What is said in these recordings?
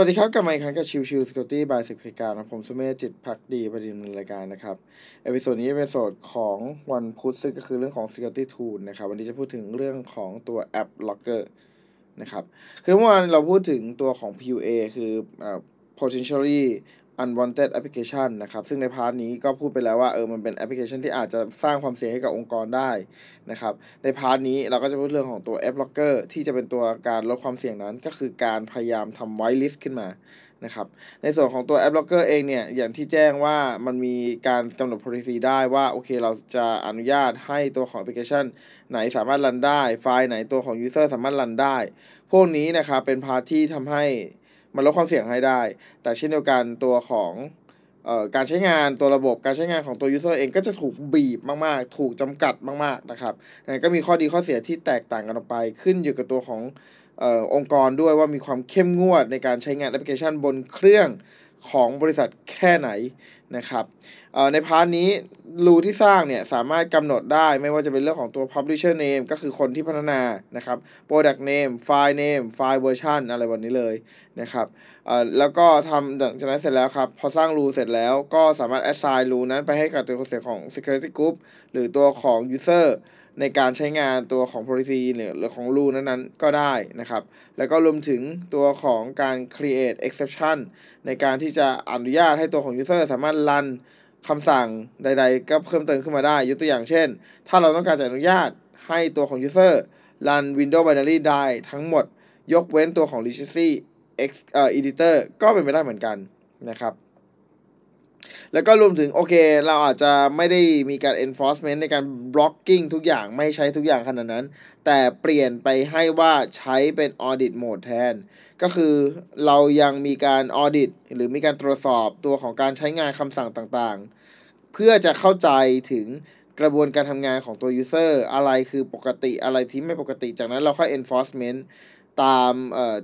วัสดีครับกลับมาอีกครั้งกับชิวชิว security by สิบเคการผมสุเมธจิตพักดีประเด็นรายการนะครับ episode นี้เป็น episode ของวันพุธซึ่งก็คือเรื่องของ security tool นะครับ วันนี้จะพูดถึงเรื่องของตัวแอป locker นะครับ คือเมื่อวานเราพูดถึงตัวของ PUA คือ potentially unwanted application นะครับ ซึ่งใน part นี้ก็พูดไปแล้วว่าเออมันเป็นแอปพลิเคชันที่อาจจะสร้างความเสี่ยงให้กับองค์กรได้นะครับ ใน part นี้เราก็จะพูดเรื่องของตัว App Locker ที่จะเป็นตัวการลดความเสี่ยงนั้น ก็คือการพยายามทำ white list ขึ้นมานะครับ ในส่วนของตัว App Locker เองเนี่ย อย่างที่แจ้งว่ามันมีการกำหนด policy ได้ว่า โอเคเราจะอนุญาตให้ตัวของแอปพลิเคชัน ไหนสามารถรันได้ ไฟล์ไหนตัวของ user สามารถรันได้ พวกนี้นะครับเป็นพาร์ทที่ทำให้ มันลดความเสี่ยงให้ได้ แต่เช่นเดียวกันตัวของออการใช้งานตัวระบบการใช้งานของตัว user เองก็จะถูกบีบมาก ๆ ถูกจำกัดมาก ๆ นะครับนั่นก็มีข้อดีข้อเสียที่แตกต่างกันออกไป ขึ้นอยู่กับตัวขององค์กรด้วยว่ามีความเข้มงวดในการใช้งานแอปพลิเคชันบนเครื่อง ของบริษัทแค่ไหนนะครับใน part นี้ rule ที่สร้างเนี่ยสามารถกำหนดได้ไม่ว่าจะเป็นเรื่องของตัว publisher name ก็คือคนที่พัฒนานะครับ product name file name file version อะไรแบบนี้เลยนะครับแล้วก็ทำหลังจากนั้นเสร็จแล้วครับ พอสร้าง rule เสร็จแล้วก็สามารถ assign รูนั้นไปให้กับตัวเสียของ security group หรือตัวของ user ในการใช้งานตัวของ policy หรือหรือของรูนั้นๆ ก็ได้นะครับ แล้วก็รวมถึงตัวของการ create exception ในการที่จะอนุญาตให้ตัวของ user สามารถรันคำสั่งใด ๆ ก็เพิ่มเติมขึ้นมาได้ ยกตัวอย่างเช่น ถ้าเราต้องการจะอนุญาตให้ตัวของ user รัน Windows Binary ได้ทั้งหมด ยกเว้นตัวของ registry X เอ่อ editor ก็เป็นไปได้เหมือนกันนะครับ แล้วก็รวมถึงโอเค เราอาจจะไม่ได้มีการ enforcement ในการ blocking ทุกอย่างไม่ใช้ทุกอย่างขนาดนั้น แต่เปลี่ยนไปให้ว่าใช้เป็น audit mode แทน ก็คือเรายังมีการ audit หรือมีการตรวจสอบตัวของการใช้งานคำสั่งต่างๆ เพื่อจะเข้าใจถึงกระบวนการทำงานของตัว user อะไรคือปกติอะไรที่ไม่ปกติ จากนั้นเราค่อย enforcement ตามเอ่อ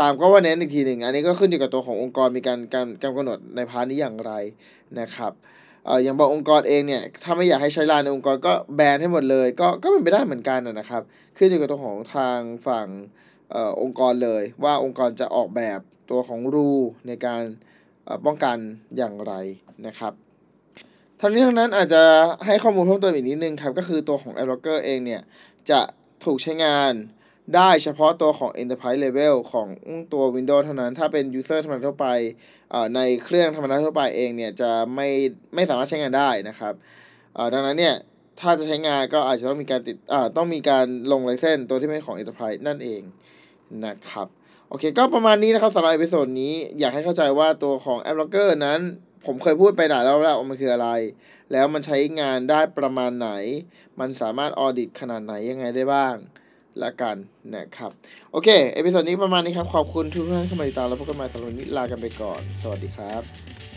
ตามก็ว่าเน้นอีกทีหนึ่งอันนี้ก็ขึ้นอยู่กับตัวขององค์กรมีการการกำหนดในพาร์ทนี้อย่างไรนะครับเอ่ออย่างบางองค์กรเองเนี่ยถ้าไม่อยากให้ใช้ไลน์ในองค์กรก็แบนให้หมดเลย ก็ก็เป็นไปได้เหมือนกันนะครับ ขึ้นอยู่กับตัวของทางฝั่งเอ่อองค์กรเลย ว่าองค์กรจะออกแบบตัวของรูในการป้องกันอย่างไรนะครับทั้งนี้ทั้งนั้นอาจจะให้ข้อมูลเพิ่มเติมอีกนิดนึงครับ ก็คือตัวของ a p p Locker เองเนี่ย จะถูกใช้งาน ได้เฉพาะตัวของ Enterprise Level ของตัว Windows เท่านั้น ถ้าเป็น User ธรรมดาทั่วไปในเครื่องธรรมดาทั่วไปเองเนี่ยจะไม่ไม่สามารถใช้งานได้นะครับดังนั้นเนี่ยถ้าจะใช้งานก็อาจจะต้องมีการติดต้องมีการลง license ตัวที่เป็นของ Enterprise นั่นเองนะครับโอเคก็ประมาณนี้นะครับสำหรับ episode นี้อยากให้เข้าใจว่าตัวของ App Locker นั้นผมเคยพูดไปหลายรอบแล้วว่ามันคืออะไร แล้วมันใช้งานได้ประมาณไหน มันสามารถ audit ขนาดไหนยังไงได้บ้าง ละกันนะครับ โอเค episode นี้ประมาณนี้ครับ ขอบคุณทุกท่านที่เข้ามาติดตามแล้วพบกันใหม่สำหรับวันนี้ลากันไปก่อน สวัสดีครับ